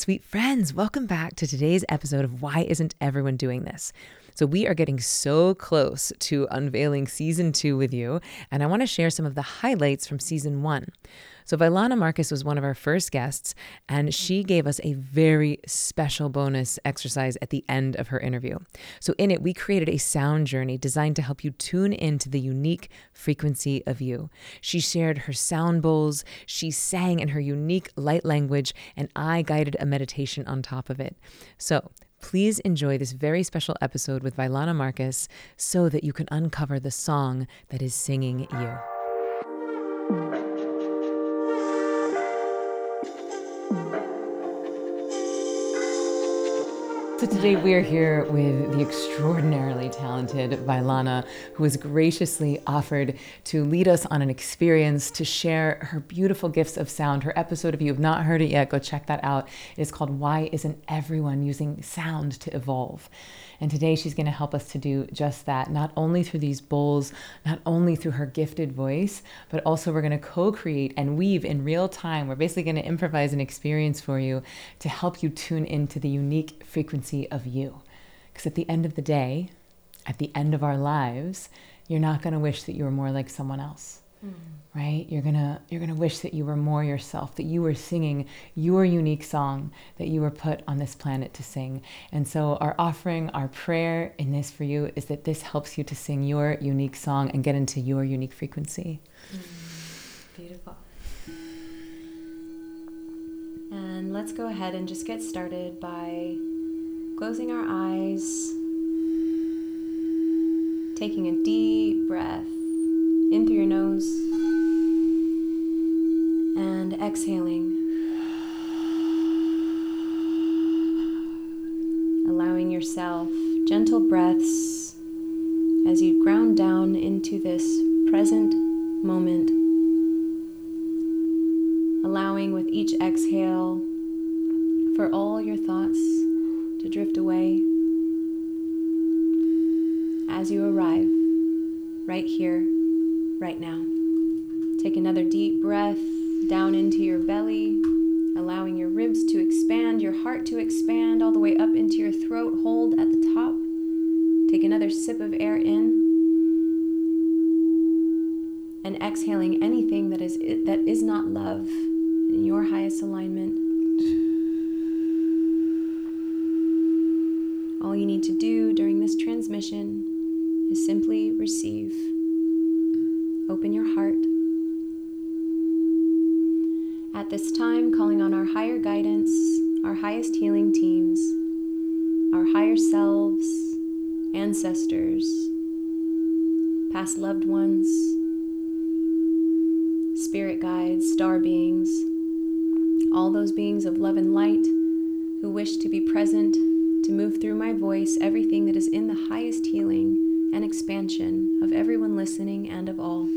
Sweet friends, welcome back to today's episode of Why Isn't Everyone Doing This? So, we are getting so close to unveiling season two with you, and I want to share some of the highlights from season one. So, Vylana Marcus was one of our first guests, and she gave us a very special bonus exercise at the end of her interview. So, in it, we created a sound journey designed to help you tune into the unique frequency of you. She shared her sound bowls, she sang in her unique light language, and I guided a meditation on top of it. So, Please enjoy this very special episode with Vylana Marcus so that you can uncover the song that is singing you. So today we're here with the extraordinarily talented Vylana, who has graciously offered to lead us on an experience to share her beautiful gifts of sound. Her episode, if you have not heard it yet, go check that out. It is called Why Isn't Everyone Using Sound to Evolve? And today she's going to help us to do just that, not only through these bowls, not only through her gifted voice, but also we're going to co create and weave in real time. We're basically going to improvise an experience for you to help you tune into the unique frequency of you. Because at the end of the day, at the end of our lives, you're not going to wish that you were more like someone else. Mm. Right? You're going to you're going to wish that you were more yourself, that you were singing your unique song that you were put on this planet to sing. And so our offering, our prayer in this for you is that this helps you to sing your unique song and get into your unique frequency. Mm. Beautiful. And let's go ahead and just get started by closing our eyes, taking a deep breath in through your nose and exhaling. Allowing yourself gentle breaths as you ground down into this present moment. Allowing with each exhale for all your thoughts to drift away as you arrive right here right now. Take another deep breath down into your belly, allowing your ribs to expand, your heart to expand all the way up into your throat. Hold at the top. Take another sip of air in. And exhaling anything that is that is not love in your highest alignment. All you need to do during this transmission is simply receive. Open your heart. At this time, calling on our higher guidance, our highest healing teams, our higher selves, ancestors, past loved ones, spirit guides, star beings, all those beings of love and light who wish to be present to move through my voice everything that is in the highest healing and expansion of everyone listening and of all.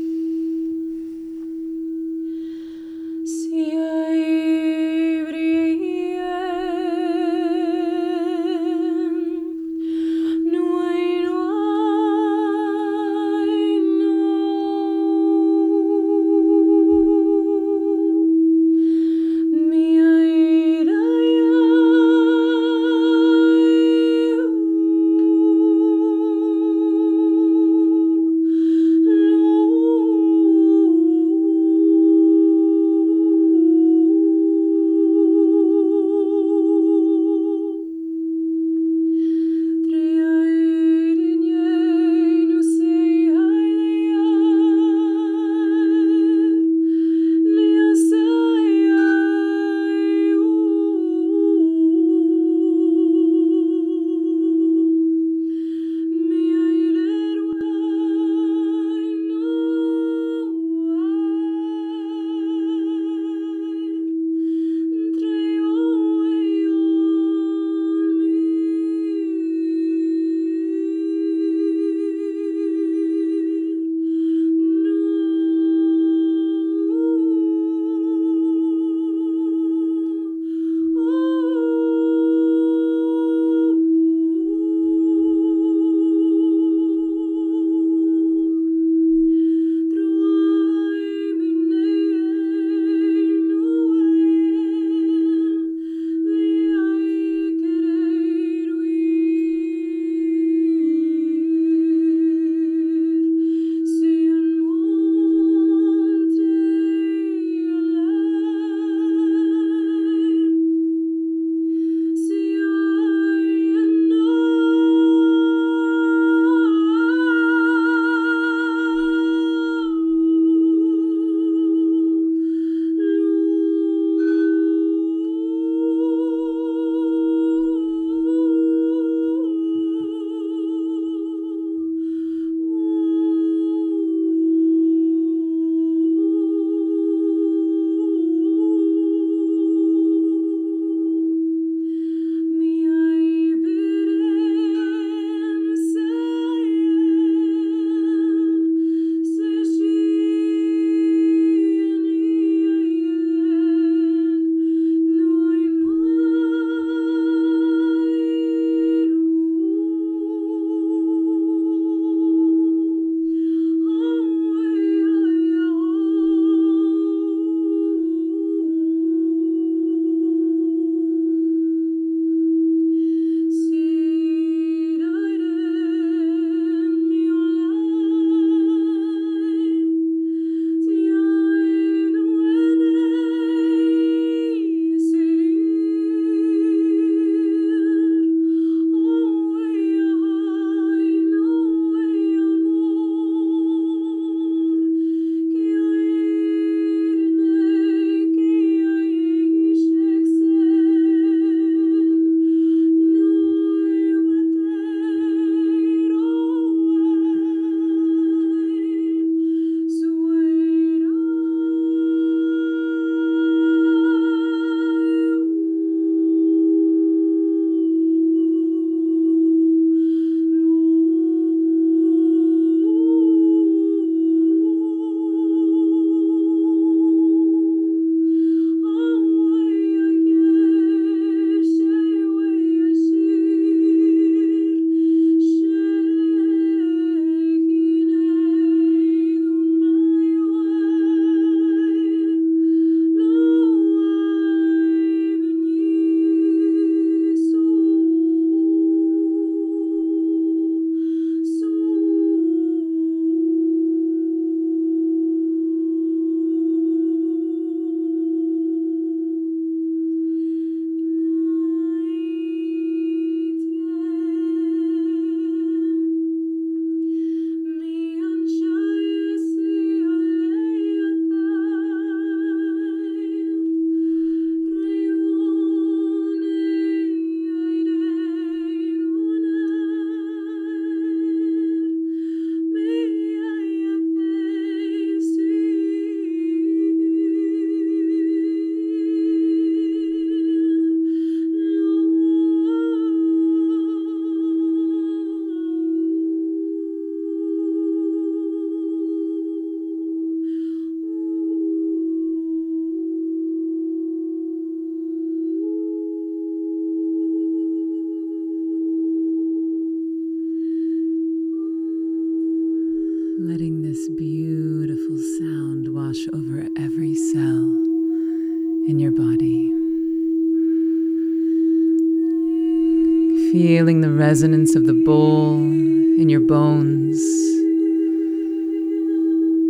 Feeling the resonance of the bowl in your bones,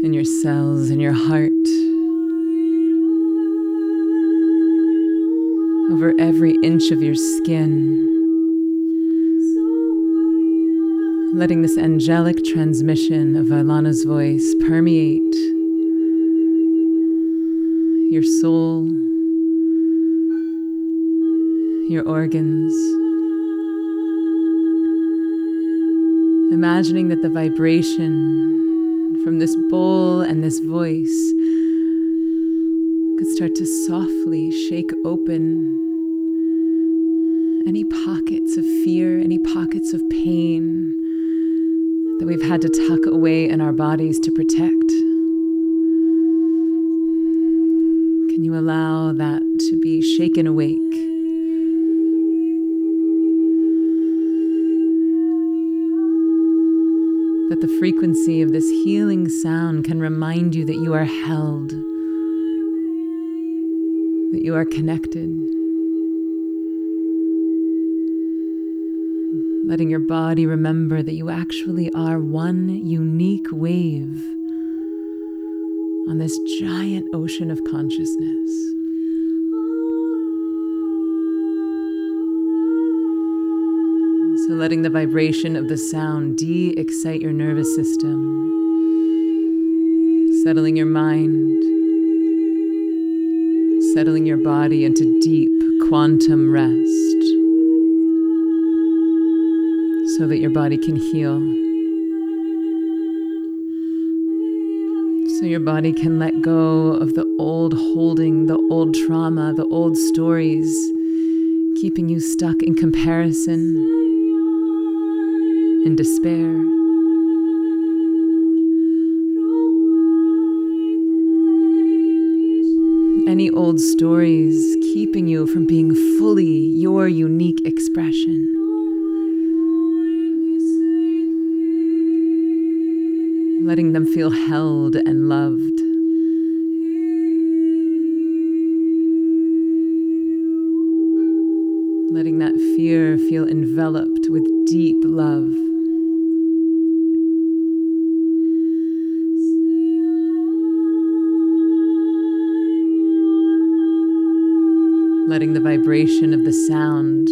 in your cells, in your heart. Over every inch of your skin. letting this angelic transmission of Vylana's voice permeate your soul, your organs. Imagining that the vibration from this bowl and this voice could start to softly shake open any pockets of fear, any pockets of pain that we've had to tuck away in our bodies to protect. Can you allow that to be shaken awake? That the frequency of this healing sound can remind you that you are held, that you are connected. letting your body remember that you actually are one unique wave on this giant ocean of consciousness. Letting the vibration of the sound de excite your nervous system, settling your mind, settling your body into deep quantum rest. so that your body can heal. So your body can let go of the old holding, the old trauma, the old stories, keeping you stuck in comparison, in despair. Any old stories keeping you from being fully your unique expression. letting them feel held and loved. Letting that fear feel enveloped with deep love. Letting the vibration of the sound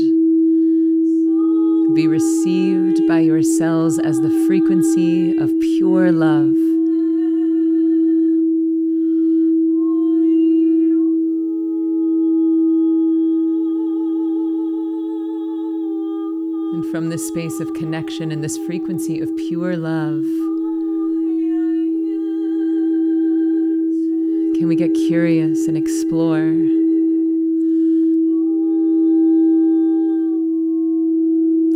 be received by your cells as the frequency of pure love. And from this space of connection and this frequency of pure love, can we get curious and explore?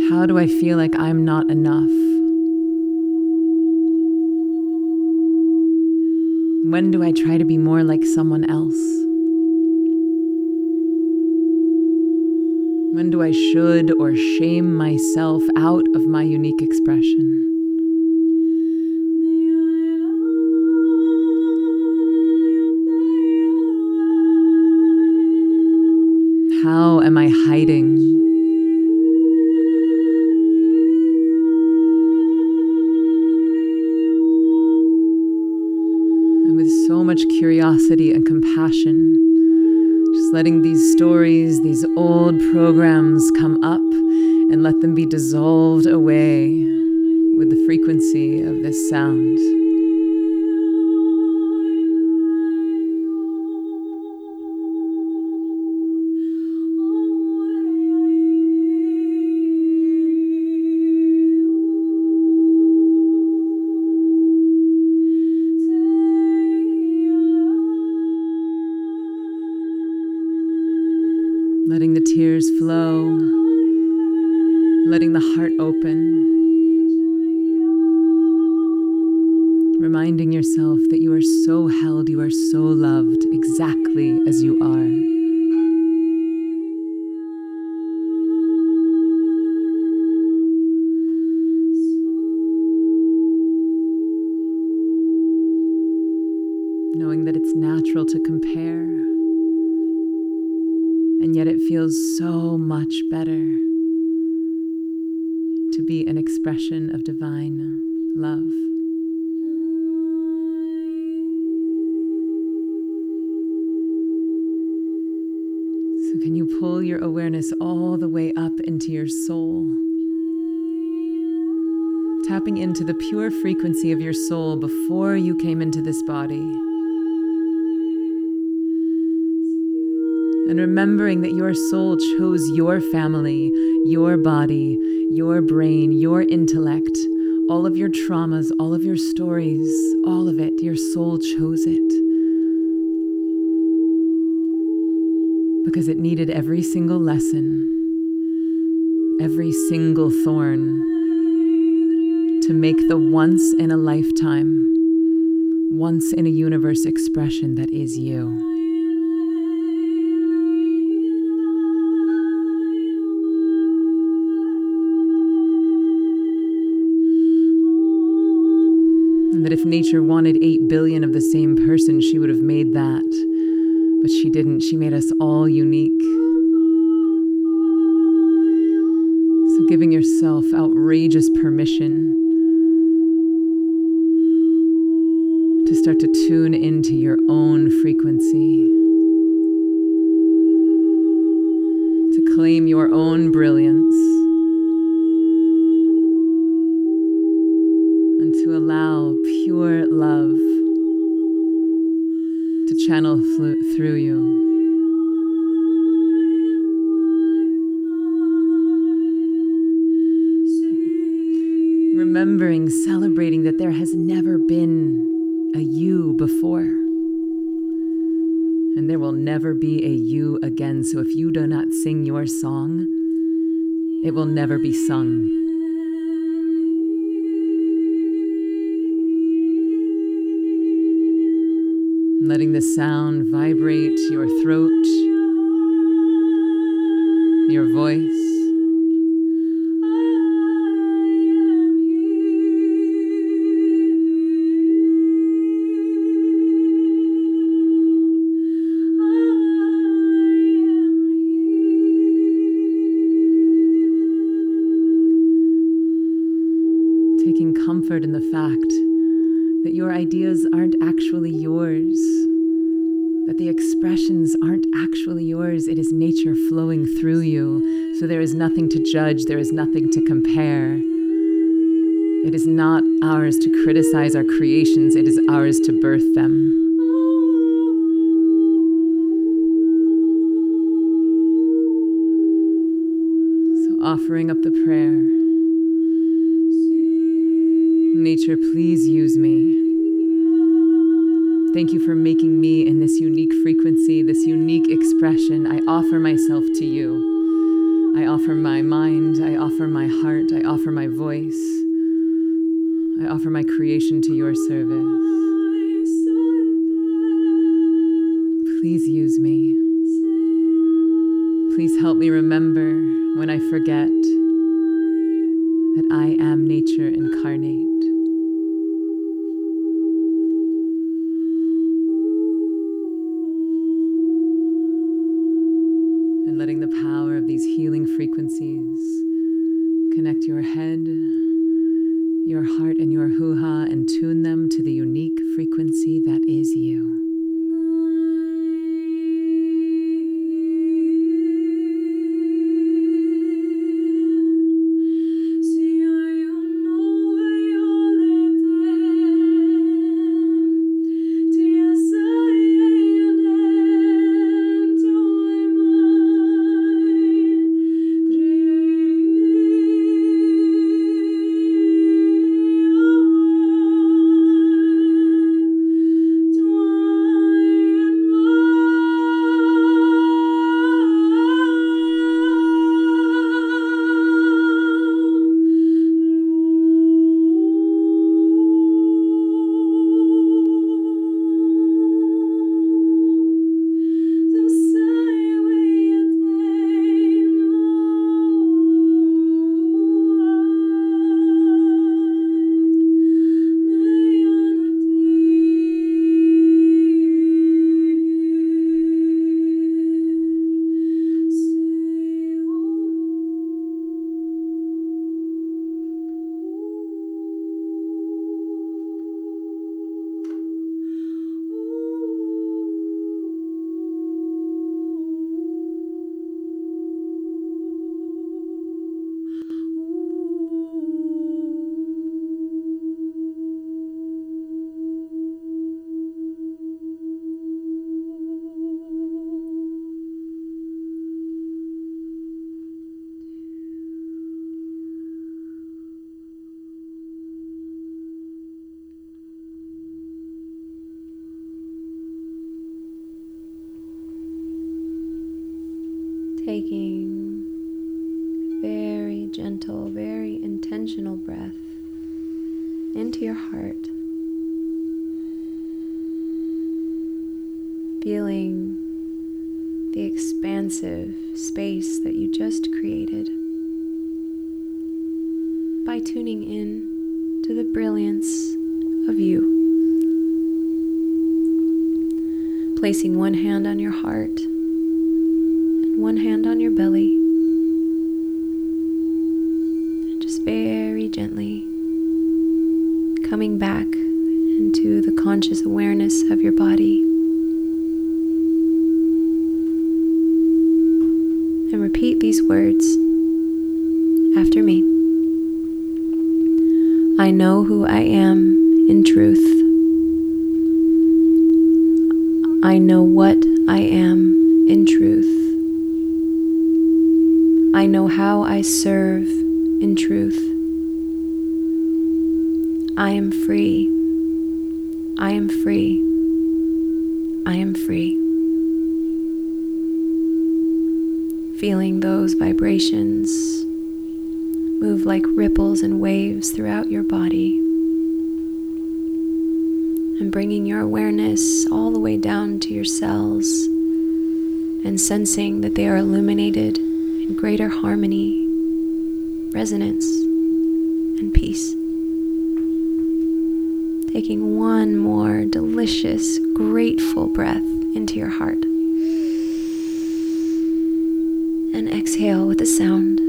How do I feel like I'm not enough? When do I try to be more like someone else? When do I should or shame myself out of my unique expression? How am I hiding much curiosity and compassion. Just letting these stories, these old programs come up and let them be dissolved away with the frequency of this sound. Letting the tears flow, letting the heart open, reminding yourself that you are so held, you are so loved exactly as you are. To be an expression of divine love. So, can you pull your awareness all the way up into your soul? Tapping into the pure frequency of your soul before you came into this body. And remembering that your soul chose your family, your body, your brain, your intellect, all of your traumas, all of your stories, all of it, your soul chose it. because it needed every single lesson, every single thorn to make the once in a lifetime, once in a universe expression that is you. And that if nature wanted 8 billion of the same person, she would have made that but she didn't. She made us all unique. So, giving yourself outrageous permission to start to tune into your own frequency, to claim your own brilliance, to allow pure love to channel through you. Remembering, celebrating that there has never been a you before. And there will never be a you again. So if you do not sing your song, it will never be sung. Letting the sound vibrate your throat, your voice. Judge, there is nothing to compare. It is not ours to criticize our creations, it is ours to birth them. So, offering up the prayer. Nature, please use me. Thank you for making me in this unique frequency, this unique expression. I offer myself to you. I offer my mind, I offer my heart, I offer my voice. I offer my creation to your service. Please use me. Please help me remember when I forget that I am nature incarnate. Frequencies. Connect your head, your heart, and your hoo ha and tune them to the unique frequency expansive space that you just created by tuning in to the brilliance of you. Placing one hand on your heart and one hand on your belly. And just very gently coming back into the conscious awareness of your body. And repeat these words after me. I know who I am in truth. I know what I am in truth. I know how I serve in truth. I am free. I am free. I am free. Feeling those vibrations move like ripples and waves throughout your body. And bringing your awareness all the way down to your cells and sensing that they are illuminated in greater harmony, resonance, and peace. Taking one more delicious, grateful breath into your heart. And exhale with a sound.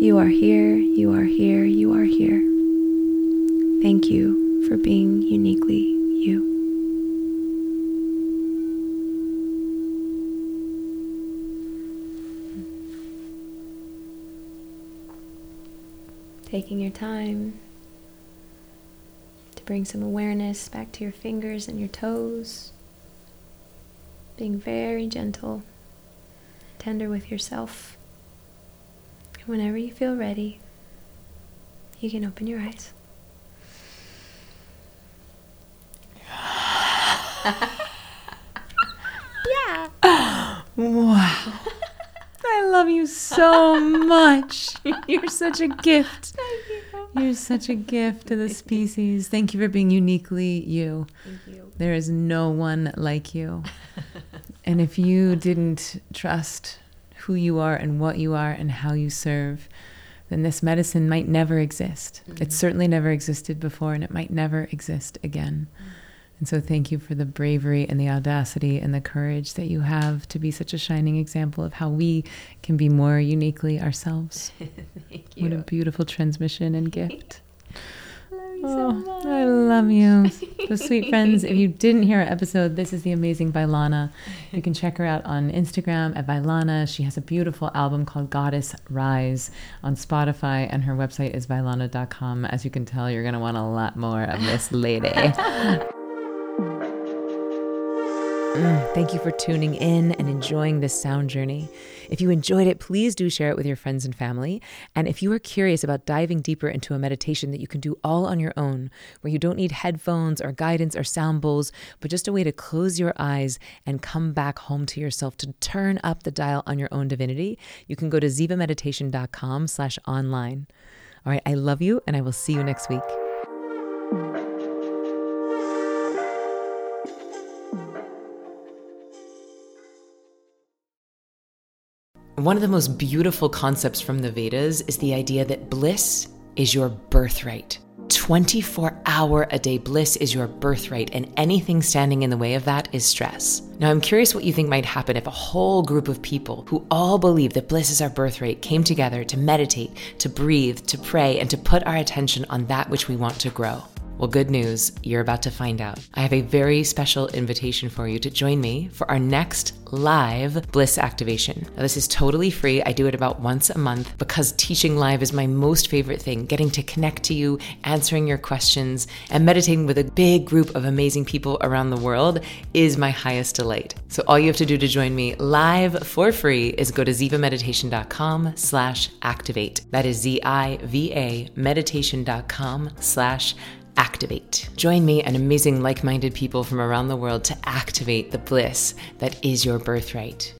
You are here, you are here, you are here. Thank you for being uniquely you. Taking your time to bring some awareness back to your fingers and your toes. Being very gentle, tender with yourself. And whenever you feel ready, you can open your eyes. yeah. Wow. I love you so much. You're such a gift. Thank you. You're such a gift to the species. Thank you for being uniquely you. Thank you. There is no one like you. and if you didn't trust who you are and what you are and how you serve, then this medicine might never exist. It mm-hmm. certainly never existed before and it might never exist again. And so, thank you for the bravery and the audacity and the courage that you have to be such a shining example of how we can be more uniquely ourselves. Thank you. What a beautiful transmission and gift. Oh, I love you. So, sweet friends, if you didn't hear our episode, this is the amazing Vylana. You can check her out on Instagram at Vylana. She has a beautiful album called Goddess Rise on Spotify, and her website is vylana.com. As you can tell, you're going to want a lot more of this lady. Mm, thank you for tuning in and enjoying this sound journey. If you enjoyed it, please do share it with your friends and family. And if you are curious about diving deeper into a meditation that you can do all on your own, where you don't need headphones or guidance or sound bowls, but just a way to close your eyes and come back home to yourself to turn up the dial on your own divinity, you can go to zivameditation.com slash online. All right, I love you, and I will see you next week. One of the most beautiful concepts from the Vedas is the idea that bliss is your birthright. 24 hour a day bliss is your birthright, and anything standing in the way of that is stress. Now, I'm curious what you think might happen if a whole group of people who all believe that bliss is our birthright came together to meditate, to breathe, to pray, and to put our attention on that which we want to grow. Well, good news, you're about to find out. I have a very special invitation for you to join me for our next live bliss activation. Now, this is totally free. I do it about once a month because teaching live is my most favorite thing. Getting to connect to you, answering your questions, and meditating with a big group of amazing people around the world is my highest delight. So all you have to do to join me live for free is go to zivameditation.com slash activate. That is Z-I-V-A meditation.com slash Activate. Join me and amazing like minded people from around the world to activate the bliss that is your birthright.